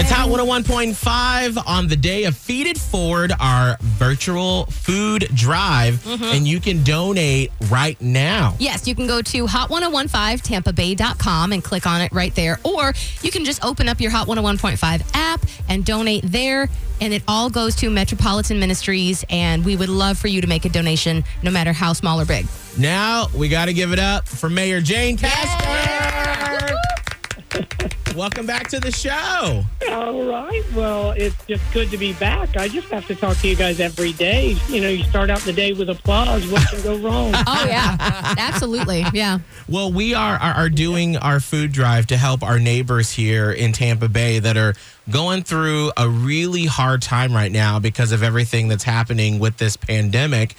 It's Hot 101.5 on the day of Feed It Forward, our virtual food drive, mm-hmm. and you can donate right now. Yes, you can go to hot1015tampabay.com and click on it right there. Or you can just open up your Hot 101.5 app and donate there. And it all goes to Metropolitan Ministries. And we would love for you to make a donation, no matter how small or big. Now we got to give it up for Mayor Jane Castor. Welcome back to the show. All right. Well, it's just good to be back. I just have to talk to you guys every day. You know, you start out the day with applause. What can go wrong? Oh, yeah. Absolutely. Yeah. Well, we are, are are doing our food drive to help our neighbors here in Tampa Bay that are going through a really hard time right now because of everything that's happening with this pandemic.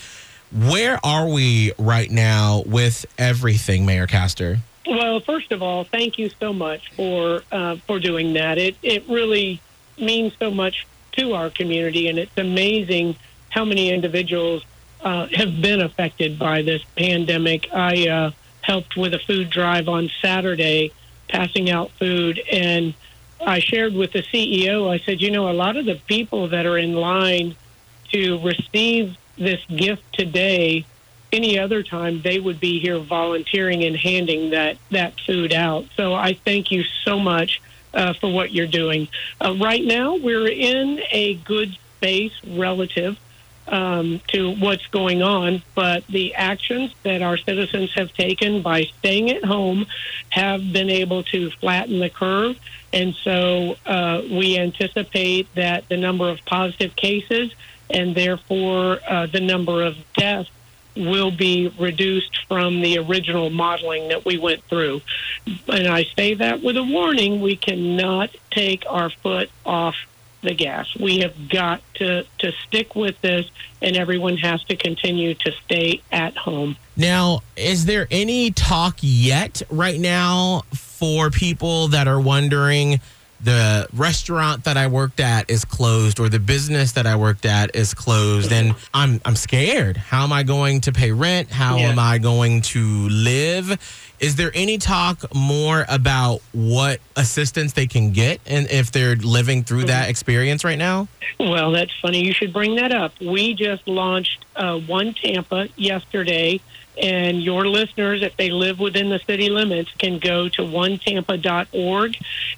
Where are we right now with everything, Mayor Castor? Well, first of all, thank you so much for uh, for doing that. It it really means so much to our community, and it's amazing how many individuals uh, have been affected by this pandemic. I uh, helped with a food drive on Saturday, passing out food, and I shared with the CEO. I said, you know, a lot of the people that are in line to receive this gift today any other time they would be here volunteering and handing that that food out. So I thank you so much uh, for what you're doing. Uh, right now, we're in a good space relative um, to what's going on, but the actions that our citizens have taken by staying at home have been able to flatten the curve. And so uh, we anticipate that the number of positive cases and therefore uh, the number of deaths will be reduced from the original modeling that we went through. And I say that with a warning we cannot take our foot off the gas. We have got to, to stick with this, and everyone has to continue to stay at home. Now, is there any talk yet right now for people that are wondering the restaurant that I worked at is closed or the business that I worked at is closed and I'm I'm scared. How am I going to pay rent? How Yeah. am I going to live? Is there any talk more about what assistance they can get and if they're living through that mm-hmm. experience right now? Well, that's funny. You should bring that up. We just launched uh, One Tampa yesterday, and your listeners, if they live within the city limits, can go to onetampa.org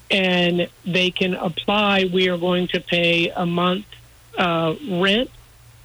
and they can apply. We are going to pay a month uh, rent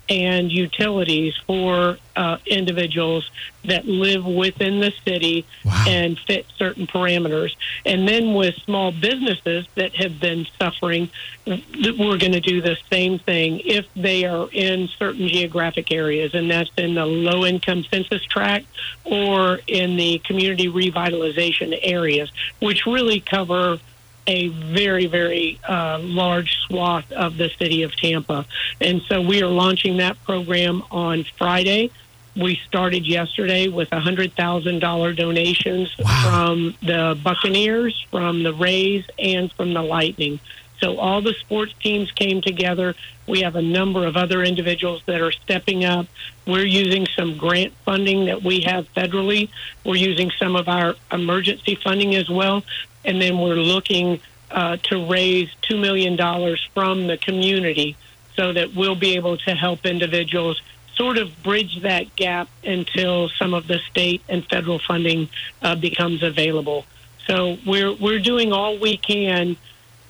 and utilities for uh, individuals that live within the city Wow. and fit certain parameters. And then with small businesses that have been suffering, we're going to do the same thing if they are in certain geographic areas, and that's in the low income census tract or in the community revitalization areas, which really cover a very, very uh, large swath of the city of Tampa. And so we are launching that program on Friday. We started yesterday with $100,000 donations Wow. from the Buccaneers, from the Rays, and from the Lightning. So all the sports teams came together. We have a number of other individuals that are stepping up. We're using some grant funding that we have federally. We're using some of our emergency funding as well. And then we're looking uh, to raise $2 million from the community so that we'll be able to help individuals sort of bridge that gap until some of the state and federal funding uh, becomes available. So we're we're doing all we can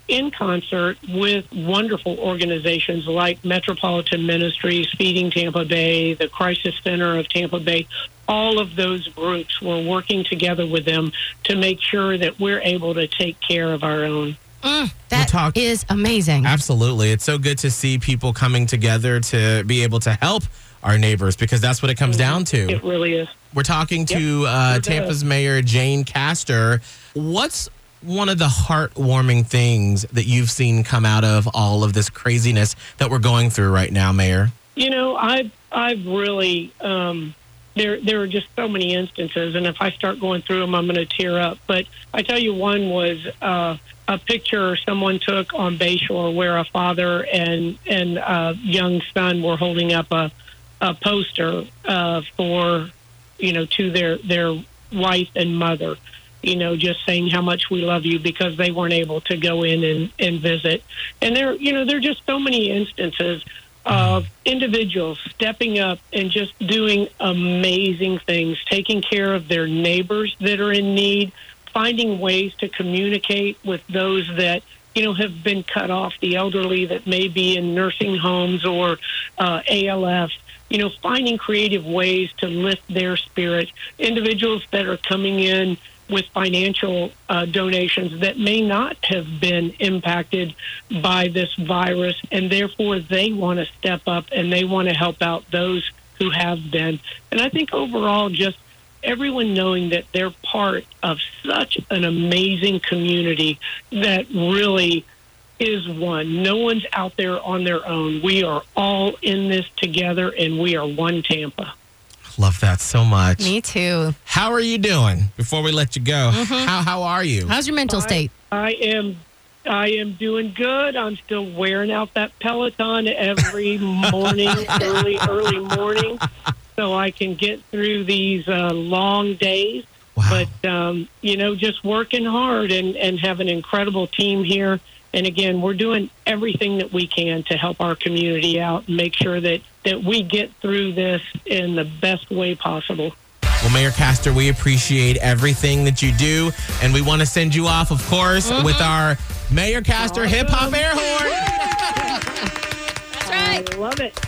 in concert with wonderful organizations like Metropolitan Ministries, Feeding Tampa Bay, the Crisis Center of Tampa Bay. All of those groups, we're working together with them to make sure that we're able to take care of our own. Mm, that is talk- amazing. Absolutely. It's so good to see people coming together to be able to help our neighbors because that's what it comes down to. It really is. We're talking to Yep, uh. Tampa's Mayor Jane Castor. What's one of the heartwarming things that you've seen come out of all of this craziness that we're going through right now, Mayor? You know, I've I've really um, there there are just so many instances, and if I start going through them, I'm going to tear up. But I tell you, one was uh, a picture someone took on Bayshore where a father and and a young son were holding up a a poster uh, for you know to their their wife and mother you know, just saying how much we love you because they weren't able to go in and, and visit. And there, you know, there are just so many instances of individuals stepping up and just doing amazing things, taking care of their neighbors that are in need, finding ways to communicate with those that you know have been cut off, the elderly that may be in nursing homes or uh, ALF. You know, finding creative ways to lift their spirit. Individuals that are coming in with financial uh, donations that may not have been impacted by this virus, and therefore they want to step up and they want to help out those who have been. And I think overall, just everyone knowing that they're part of such an amazing community that really is one. No one's out there on their own. We are all in this together, and we are one Tampa. Love that so much. Me too. How are you doing? Before we let you go, Mm-hmm. how how are you? How's your mental state? I am I am doing good. I'm still wearing out that Peloton every morning, early, early morning, so I can get through these uh, long days. Wow. But um, you know, just working hard and and have an incredible team here. And again, we're doing everything that we can to help our community out and make sure that that we get through this in the best way possible. Well, Mayor Castor, we appreciate everything that you do, and we want to send you off, of course, Mm-hmm. with our Mayor Castor hip hop air horn. That's right. I love it.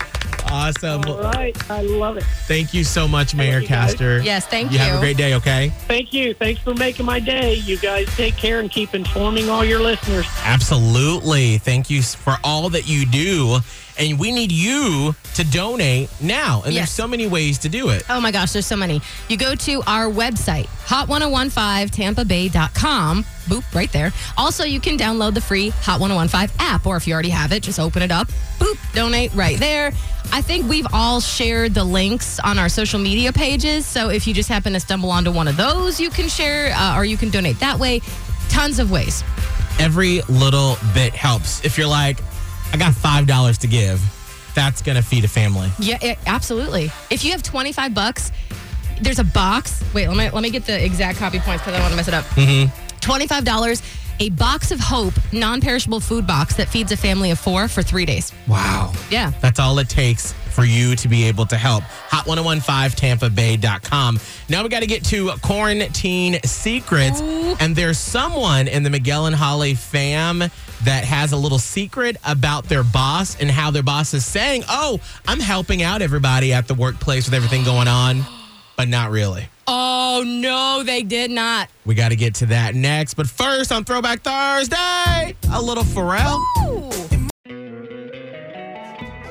Awesome. All right, I love it. Thank you so much, Mayor you, guys. Castor. Yes, thank You have a great day, okay? Thank you. Thanks for making my day. You guys take care and keep informing all your listeners. Absolutely. Thank you for all that you do. And we need you to donate now. And there's so many ways to do it. Oh my gosh, there's so many. You go to our website, hot1015tampabay.com. Boop, right there. Also, you can download the free Hot 1015 app, or if you already have it, just open it up. Boop, donate right there. I think we've all shared the links on our social media pages. So if you just happen to stumble onto one of those, you can share uh, or you can donate that way. Tons of ways. Every little bit helps. If you're like, I got $5 to give, that's going to feed a family. Yeah, it, absolutely. If you have 25 bucks, there's a box. Wait, let me let me get the exact copy points because I don't want to mess it up. Mm-hmm. $25, a box of hope, non-perishable food box that feeds a family of 4 for 3 days. Wow. Yeah. That's all it takes for you to be able to help. Hot1015tampabay.com. Now we got to get to quarantine secrets. Ooh. And there's someone in the Miguel and Holly fam that has a little secret about their boss and how their boss is saying, Oh, I'm helping out everybody at the workplace with everything going on, but not really. Oh no, they did not. We got to get to that next. But first, on Throwback Thursday, a little Pharrell.